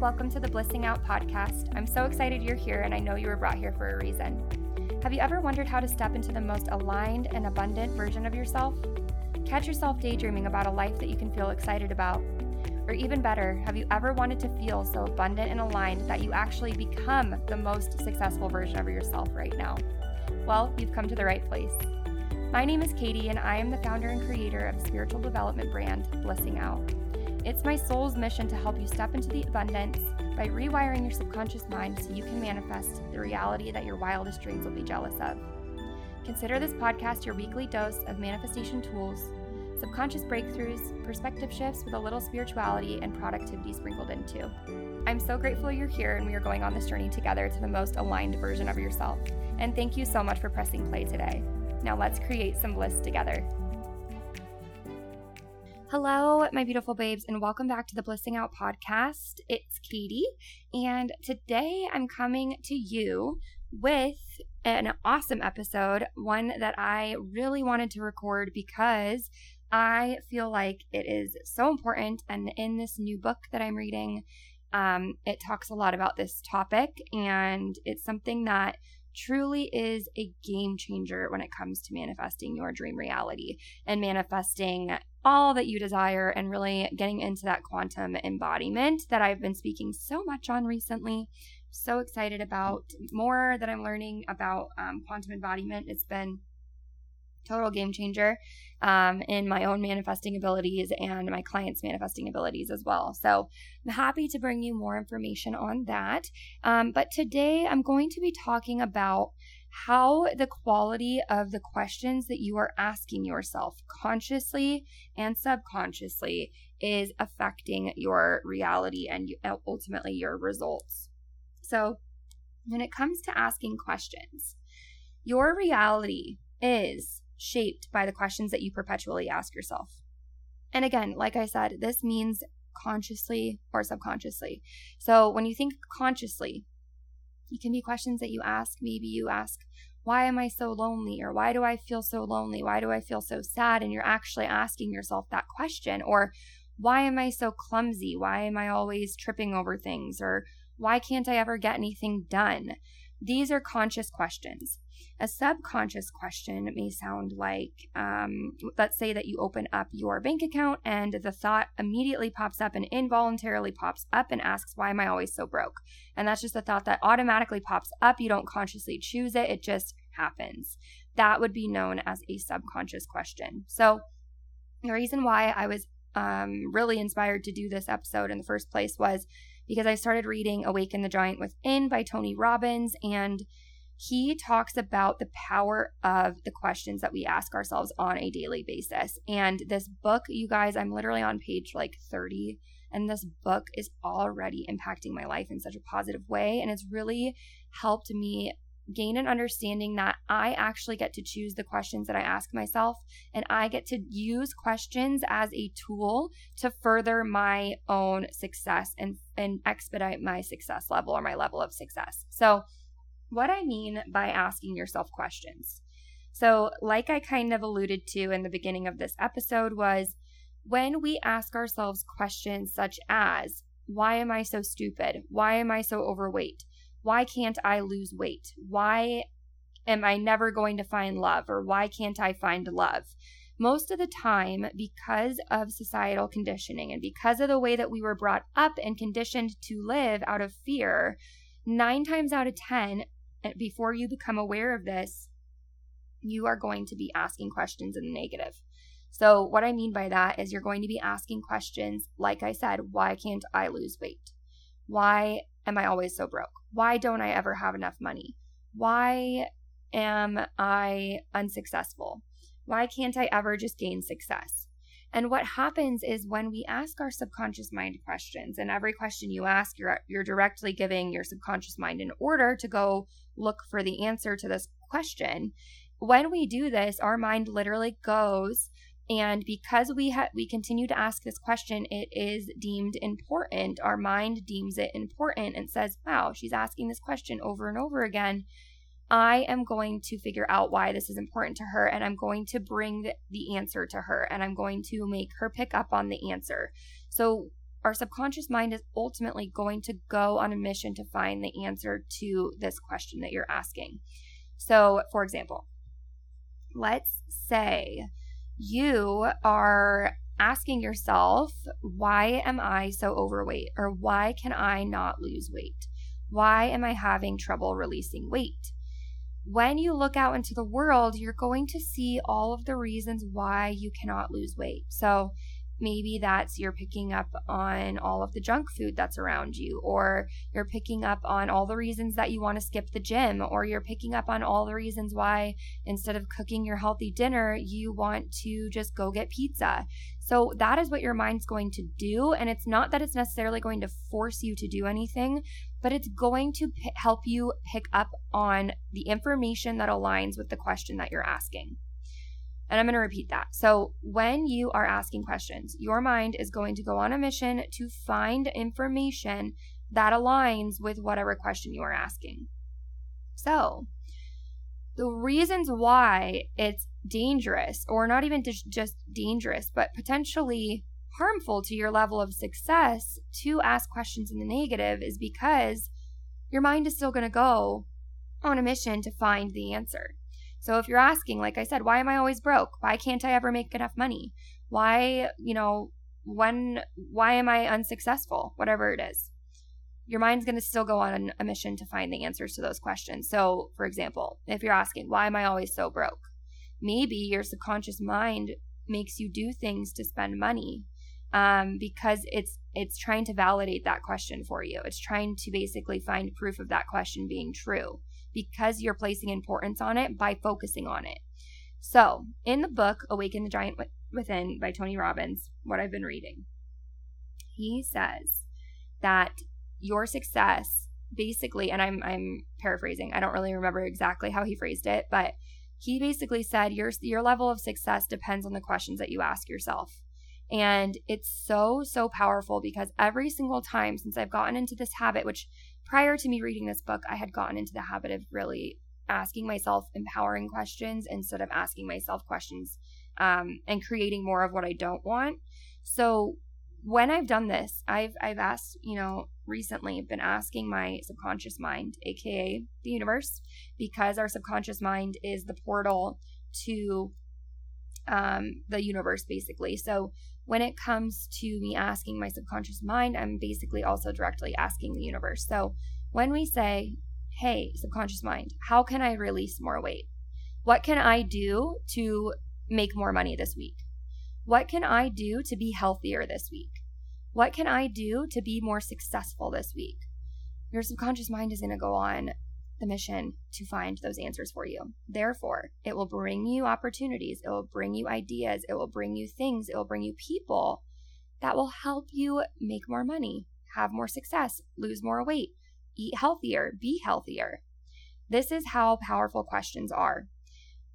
welcome to the Blissing Out podcast. I'm so excited you're here, and I know you were brought here for a reason. Have you ever wondered how to step into the most aligned and abundant version of yourself? Catch yourself daydreaming about a life that you can feel excited about. Or even better, have you ever wanted to feel so abundant and aligned that you actually become the most successful version of yourself right now? Well, you've come to the right place. My name is Katie, and I am the founder and creator of spiritual development brand Blissing Out. It's my soul's mission to help you step into the abundance by rewiring your subconscious mind so you can manifest the reality that your wildest dreams will be jealous of. Consider this podcast your weekly dose of manifestation tools, subconscious breakthroughs, perspective shifts with a little spirituality and productivity sprinkled in too. I'm so grateful you're here and we are going on this journey together to the most aligned version of yourself. And thank you so much for pressing play today. Now let's create some bliss together. Hello, my beautiful babes, and welcome back to the Blissing Out podcast. It's Katie, and today I'm coming to you with an awesome episode, one that I really wanted to record because I feel like it is so important. And in this new book that I'm reading, um, it talks a lot about this topic, and it's something that truly is a game changer when it comes to manifesting your dream reality and manifesting all that you desire and really getting into that quantum embodiment that I've been speaking so much on recently. So excited about more that I'm learning about um, quantum embodiment. It's been total game changer um, in my own manifesting abilities and my clients' manifesting abilities as well. So I'm happy to bring you more information on that. Um, but today I'm going to be talking about how the quality of the questions that you are asking yourself consciously and subconsciously is affecting your reality and uh, ultimately your results. So, when it comes to asking questions, your reality is shaped by the questions that you perpetually ask yourself. And again, like I said, this means consciously or subconsciously. So when you think consciously, it can be questions that you ask. Maybe you ask, why am I so lonely? Or why do I feel so lonely? Why do I feel so sad? And you're actually asking yourself that question. Or why am I so clumsy? Why am I always tripping over things? Or why can't I ever get anything done? These are conscious questions. A subconscious question may sound like, um, let's say that you open up your bank account and the thought immediately pops up and involuntarily pops up and asks, Why am I always so broke? And that's just a thought that automatically pops up. You don't consciously choose it, it just happens. That would be known as a subconscious question. So, the reason why I was um, really inspired to do this episode in the first place was because I started reading Awaken the Giant Within by Tony Robbins, and he talks about the power of the questions that we ask ourselves on a daily basis. And this book, you guys, I'm literally on page like 30, and this book is already impacting my life in such a positive way. And it's really helped me gain an understanding that I actually get to choose the questions that I ask myself, and I get to use questions as a tool to further my own success and, and expedite my success level or my level of success. So, what I mean by asking yourself questions. So, like I kind of alluded to in the beginning of this episode, was when we ask ourselves questions such as, Why am I so stupid? Why am I so overweight? why can't I lose weight? Why am I never going to find love? Or why can't I find love? Most of the time, because of societal conditioning and because of the way that we were brought up and conditioned to live out of fear, nine times out of 10, eh, Eh, before you become aware of this, you are going to be asking questions in the negative. So, what I mean by that is you're going to be asking questions like I said, why can't I lose weight? Why am I always so broke? Why don't I ever have enough money? Why am I unsuccessful? Why can't I ever just gain success? And what happens is when we ask our subconscious mind questions, and every question you ask, you're, you're directly giving your subconscious mind an order to go look for the answer to this question. When we do this, our mind literally goes and because we ha- we continue to ask this question, it is deemed important. Our mind deems it important and says, "Wow, she's asking this question over and over again." I am going to figure out why this is important to her and I'm going to bring the answer to her and I'm going to make her pick up on the answer. So our subconscious mind is ultimately going to go on a mission to find the answer to this question that you're asking. So, for example, let's say you are asking yourself, why am I so overweight? Or why can I not lose weight? Why am I having trouble releasing weight? When you look out into the world, you're going to see all of the reasons why you cannot lose weight. So, maybe that's you're picking up on all of the junk food that's around you, or you're picking up on all the reasons that you want to skip the gym, or you're picking up on all the reasons why instead of cooking your healthy dinner, you want to just go get pizza. So that is what your mind's going to do. And it's not that it's necessarily going to force you to do anything, but it's going to p- help you pick up on the information that aligns with the question that you're asking. And I'm going to repeat that. So, when you are asking questions, your mind is going to go on a mission to find information that aligns with whatever question you are asking. So, the reasons why it's dangerous, or not even just dangerous, but potentially harmful to your level of success to ask questions in the negative is because your mind is still going to go on a mission to find the answer. So if you're asking, like I said, why am I always broke? Why can't I ever make enough money? Why, you know, when, why am I unsuccessful? Whatever it is. Your mind's going to still go on a mission to find the answers to those questions. So, for example, if you're asking, why am I always so broke? Maybe your subconscious mind makes you do things to spend money um, because it's it's trying to validate that question for you. It's trying to basically find proof of that question being true because you're placing importance on it by focusing on it. So, in the book Awaken the Giant Within by Tony Robbins, what I've been reading, he says that your success basically and I'm I'm paraphrasing. I don't really remember exactly how he phrased it, but he basically said your your level of success depends on the questions that you ask yourself. And it's so, so powerful because every single time since I've gotten into this habit, which prior to me reading this book, I had gotten into the habit of really asking myself empowering questions instead of asking myself questions um, and creating more of what I don't want. So when I've done this, I've I've asked, you know, recently I've been asking my subconscious mind, aka the universe, because our subconscious mind is the portal to um, the universe, basically. So when it comes to me asking my subconscious mind, I'm basically also directly asking the universe. So when we say, hey, subconscious mind, how can I release more weight? What can I do to make more money this week? What can I do to be healthier this week? What can I do to be more successful this week? Your subconscious mind is going to go on the mission to find those answers for you. Therefore, it will bring you opportunities, it will bring you ideas, it will bring you things, it will bring you people that will help you make more money, have more success, lose more weight, eat healthier, be healthier. This is how powerful questions are.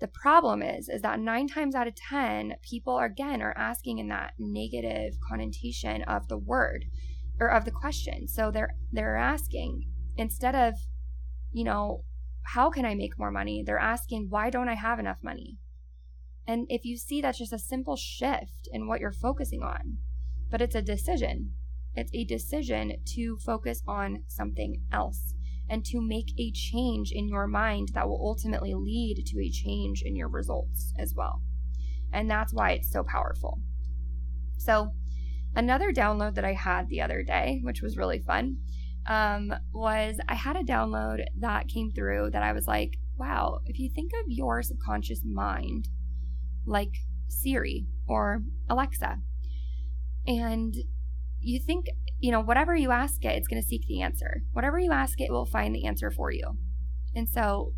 The problem is is that 9 times out of 10 people again are asking in that negative connotation of the word or of the question. So they're they're asking instead of you know, how can I make more money? They're asking, why don't I have enough money? And if you see that's just a simple shift in what you're focusing on, but it's a decision. It's a decision to focus on something else and to make a change in your mind that will ultimately lead to a change in your results as well. And that's why it's so powerful. So, another download that I had the other day, which was really fun, um, was I had a download that came through that I was like, wow, if you think of your subconscious mind like Siri or Alexa, and you think, you know, whatever you ask it, it's going to seek the answer. Whatever you ask it, it will find the answer for you. And so,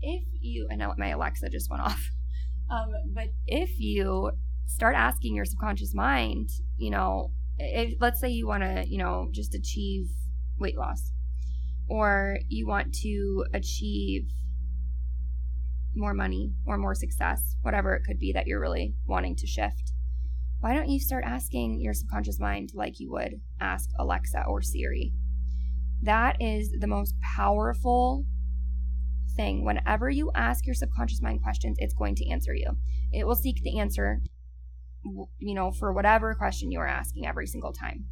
if you, I know my Alexa just went off, um, but if you start asking your subconscious mind, you know, if, let's say you want to, you know, just achieve weight loss or you want to achieve more money or more success, whatever it could be that you're really wanting to shift, why don't you start asking your subconscious mind like you would ask Alexa or Siri? That is the most powerful thing. Whenever you ask your subconscious mind questions, it's going to answer you. It will seek the answer, you know, for whatever question you are asking every single time.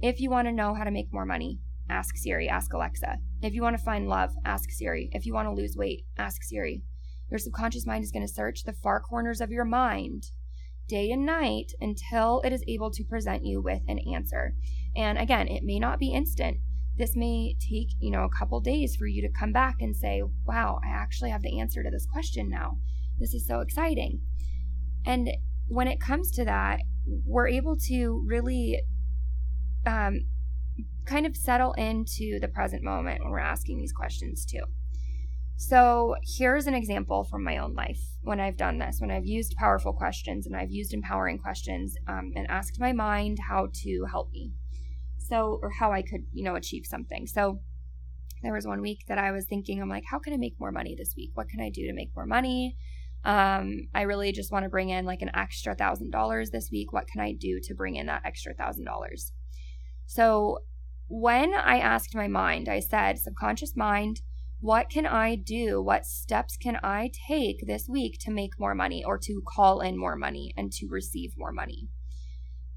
If you want to know how to make more money, ask Siri, ask Alexa. If you want to find love, ask Siri. If you want to lose weight, ask Siri. Your subconscious mind is going to search the far corners of your mind day and night until it is able to present you with an answer. And again, it may not be instant. This may take, you know, a couple days for you to come back and say, "Wow, I actually have the answer to this question now. This is so exciting." And when it comes to that, we're able to really um, kind of settle into the present moment when we're asking these questions too. So, here's an example from my own life when I've done this, when I've used powerful questions and I've used empowering questions um, and asked my mind how to help me. So, or how I could, you know, achieve something. So, there was one week that I was thinking, I'm like, how can I make more money this week? What can I do to make more money? Um, I really just want to bring in like an extra thousand dollars this week. What can I do to bring in that extra thousand dollars? So, when I asked my mind, I said, subconscious mind, what can I do? What steps can I take this week to make more money or to call in more money and to receive more money?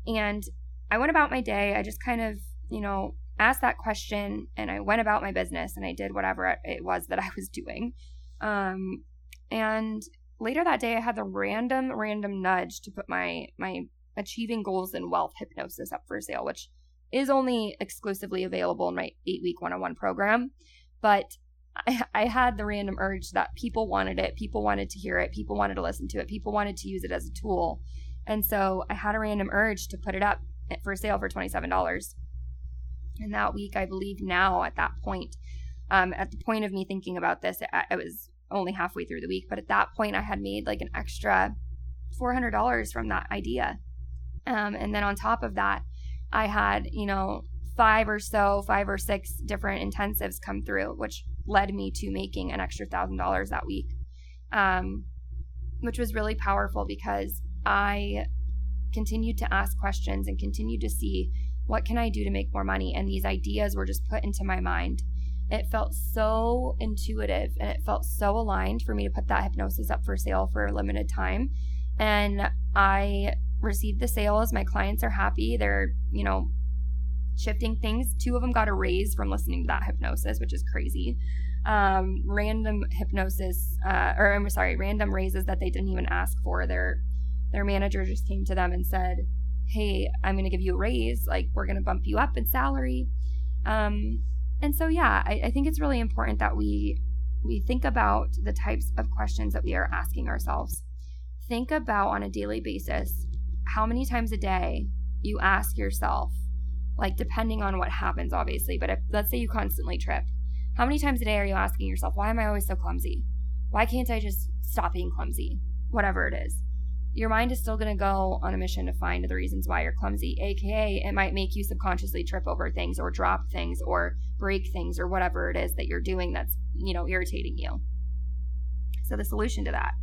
And I went about my day. I just kind of, you know, asked that question and I went about my business and I did whatever it was that I was doing. Um, and later that day, I had the random, random nudge to put my, my achieving goals and wealth hypnosis up for sale, which is only exclusively available in my eight week one on one program. But I, I had the random urge that people wanted it, people wanted to hear it, people wanted to listen to it, people wanted to use it as a tool. And so I had a random urge to put it up for sale for $27. And that week, I believe now at that point, um, at the point of me thinking about this, it, was only halfway through the week, but at that point, I had made like an extra $400 from that idea. Um, and then on top of that, I had, you know, five or so, five or six different intensives come through, which led me to making an extra thousand dollars that week, um, which was really powerful because I continued to ask questions and continued to see what can I do to make more money, and these ideas were just put into my mind. It felt so intuitive and it felt so aligned for me to put that hypnosis up for sale for a limited time. And I received the sales. My clients are happy. They're, you know, shifting things. Two of them got a raise from listening to that hypnosis, which is crazy. Um, random hypnosis, uh, or I'm sorry, random raises that they didn't even ask for. Their their manager just came to them and said, "Hey, I'm going to give you a raise. Like we're going to bump you up in salary." Um, and so, yeah, I, I think it's really important that we we think about the types of questions that we are asking ourselves. Think about on a daily basis how many times a day you ask yourself like depending on what happens obviously but if let's say you constantly trip how many times a day are you asking yourself why am i always so clumsy? Why can't i just stop being clumsy? Whatever it is. Your mind is still going to go on a mission to find the reasons why you're clumsy aka it might make you subconsciously trip over things or drop things or break things or whatever it is that you're doing that's you know irritating you. So the solution to that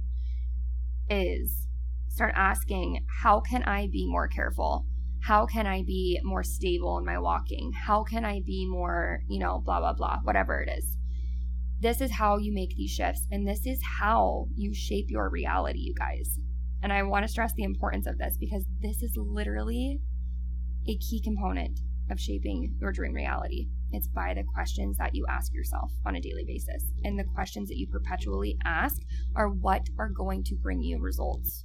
is start asking how can i be more careful how can I be more stable in my walking? How can I be more, you know, blah, blah, blah, whatever it is. This is how you make these shifts. And this is how you shape your reality, you guys. And I want to stress the importance of this because this is literally a key component of shaping your dream reality. It's by the questions that you ask yourself on a daily basis. And the questions that you perpetually ask are what are going to bring you results.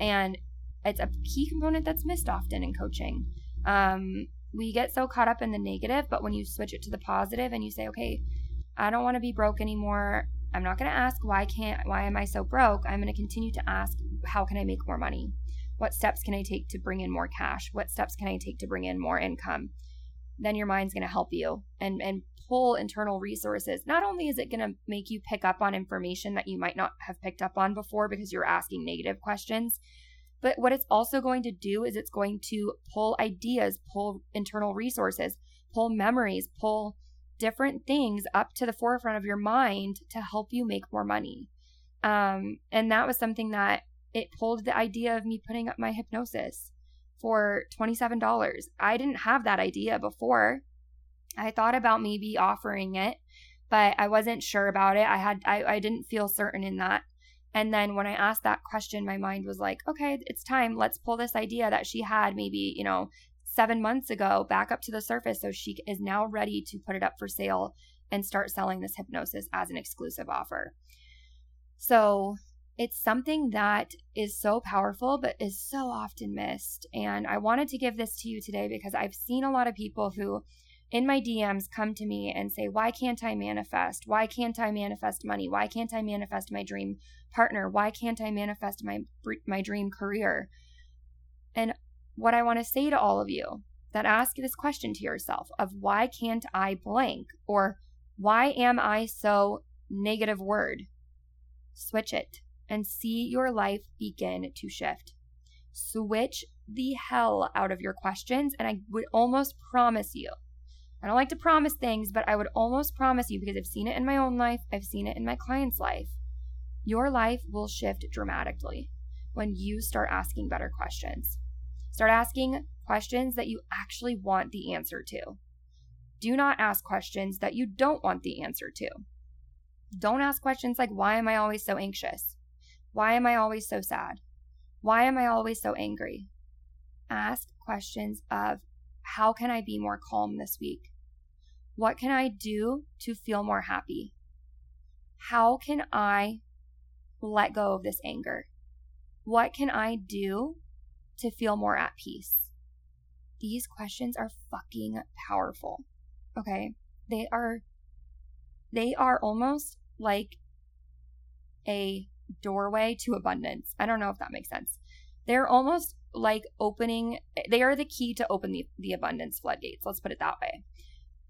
And it's a key component that's missed often in coaching. Um, we get so caught up in the negative, but when you switch it to the positive and you say, okay, I don't want to be broke anymore. I'm not going to ask why can't why am I so broke? I'm going to continue to ask how can I make more money? What steps can I take to bring in more cash? What steps can I take to bring in more income? Then your mind's going to help you and and pull internal resources. Not only is it going to make you pick up on information that you might not have picked up on before because you're asking negative questions, but what it's also going to do is it's going to pull ideas, pull internal resources, pull memories, pull different things up to the forefront of your mind to help you make more money. Um, and that was something that it pulled the idea of me putting up my hypnosis for $27. I didn't have that idea before. I thought about maybe offering it, but I wasn't sure about it. I had I, I didn't feel certain in that. And then when I asked that question, my mind was like, okay, it's time. Let's pull this idea that she had maybe, you know, seven months ago back up to the surface. So she is now ready to put it up for sale and start selling this hypnosis as an exclusive offer. So it's something that is so powerful, but is so often missed. And I wanted to give this to you today because I've seen a lot of people who in my DMs come to me and say, Why can't I manifest? Why can't I manifest money? Why can't I manifest my dream partner? Why can't I manifest my, my dream career? And what I want to say to all of you that ask this question to yourself of why can't I blank or why am I so negative word? Switch it and see your life begin to shift. Switch the hell out of your questions, and I would almost promise you. I don't like to promise things, but I would almost promise you because I've seen it in my own life, I've seen it in my client's life. Your life will shift dramatically when you start asking better questions. Start asking questions that you actually want the answer to. Do not ask questions that you don't want the answer to. Don't ask questions like, why am I always so anxious? Why am I always so sad? Why am I always so angry? Ask questions of, how can I be more calm this week? What can I do to feel more happy? How can I let go of this anger? What can I do to feel more at peace? These questions are fucking powerful. Okay? They are they are almost like a doorway to abundance. I don't know if that makes sense. They're almost like opening they are the key to open the, the abundance floodgates. Let's put it that way.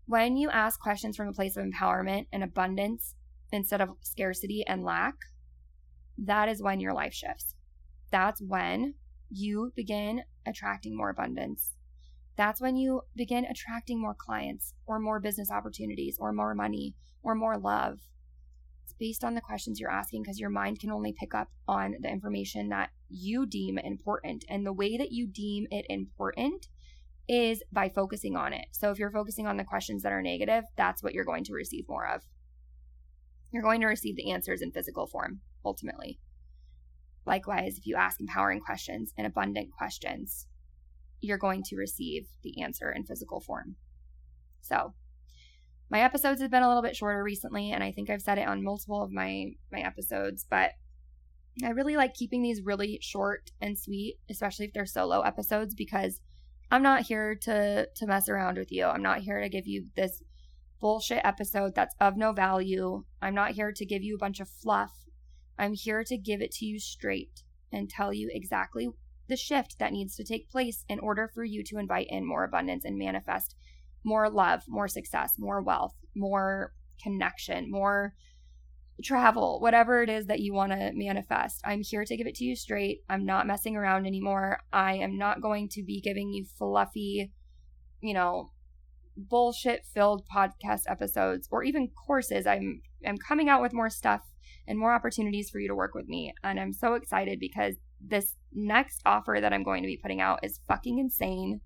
When you ask questions from a place of empowerment and abundance instead of scarcity and lack, that is when your life shifts. That's when you begin attracting more abundance. That's when you begin attracting more clients or more business opportunities or more money or more love. Based on the questions you're asking because your mind can only pick up on the information that you deem important. And the way that you deem it important is by focusing on it. So if you're focusing on the questions that are negative, that's what you're going to receive more of. You're going to receive the answers in physical form, ultimately. Likewise, if you ask empowering questions and abundant questions, you're going to receive the answer in physical form. So, my episodes have been a little bit shorter recently, and I think I've said it on multiple of my my episodes, but I really like keeping these really short and sweet, especially if they're solo episodes, because I'm not here to to mess around with you. I'm not here to give you this bullshit episode that's of no value. I'm not here to give you a bunch of fluff I'm here to give it to you straight and tell you exactly the shift that needs to take place in order for you to invite in more abundance and manifest more love, more success, more wealth, more connection, more travel, whatever it is that you want to manifest. I'm here to give it to you straight. I'm not messing around anymore. I am not going to be giving you fluffy, you know, bullshit filled podcast episodes or even courses. I'm I'm coming out with more stuff and more opportunities for you to work with me. And I'm so excited because this next offer that I'm going to be putting out is fucking insane.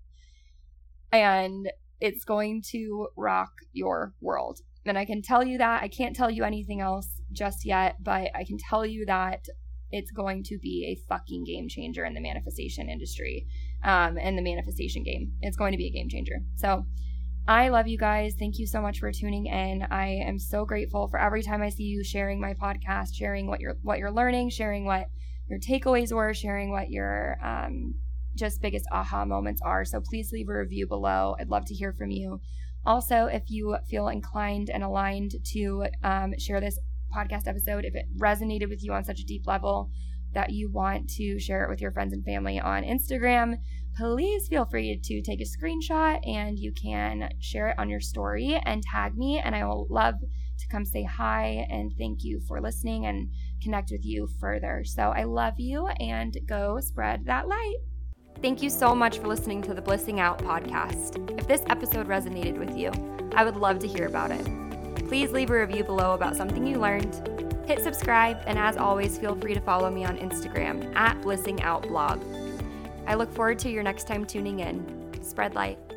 And it's going to rock your world. And I can tell you that. I can't tell you anything else just yet, but I can tell you that it's going to be a fucking game changer in the manifestation industry um, and the manifestation game. It's going to be a game changer. So, I love you guys. Thank you so much for tuning in. I am so grateful for every time I see you sharing my podcast, sharing what you're what you're learning, sharing what your takeaways were, sharing what your um, just biggest aha moments are. So please leave a review below. I'd love to hear from you. Also, if you feel inclined and aligned to um, share this podcast episode, if it resonated with you on such a deep level that you want to share it with your friends and family on Instagram, please feel free to take a screenshot and you can share it on your story and tag me. And I will love to come say hi and thank you for listening and connect with you further. So I love you and go spread that light. Thank you so much for listening to the Blissing Out podcast. If this episode resonated with you, I would love to hear about it. Please leave a review below about something you learned. Hit subscribe, and as always, feel free to follow me on Instagram at Blissing Out Blog. I look forward to your next time tuning in. Spread light.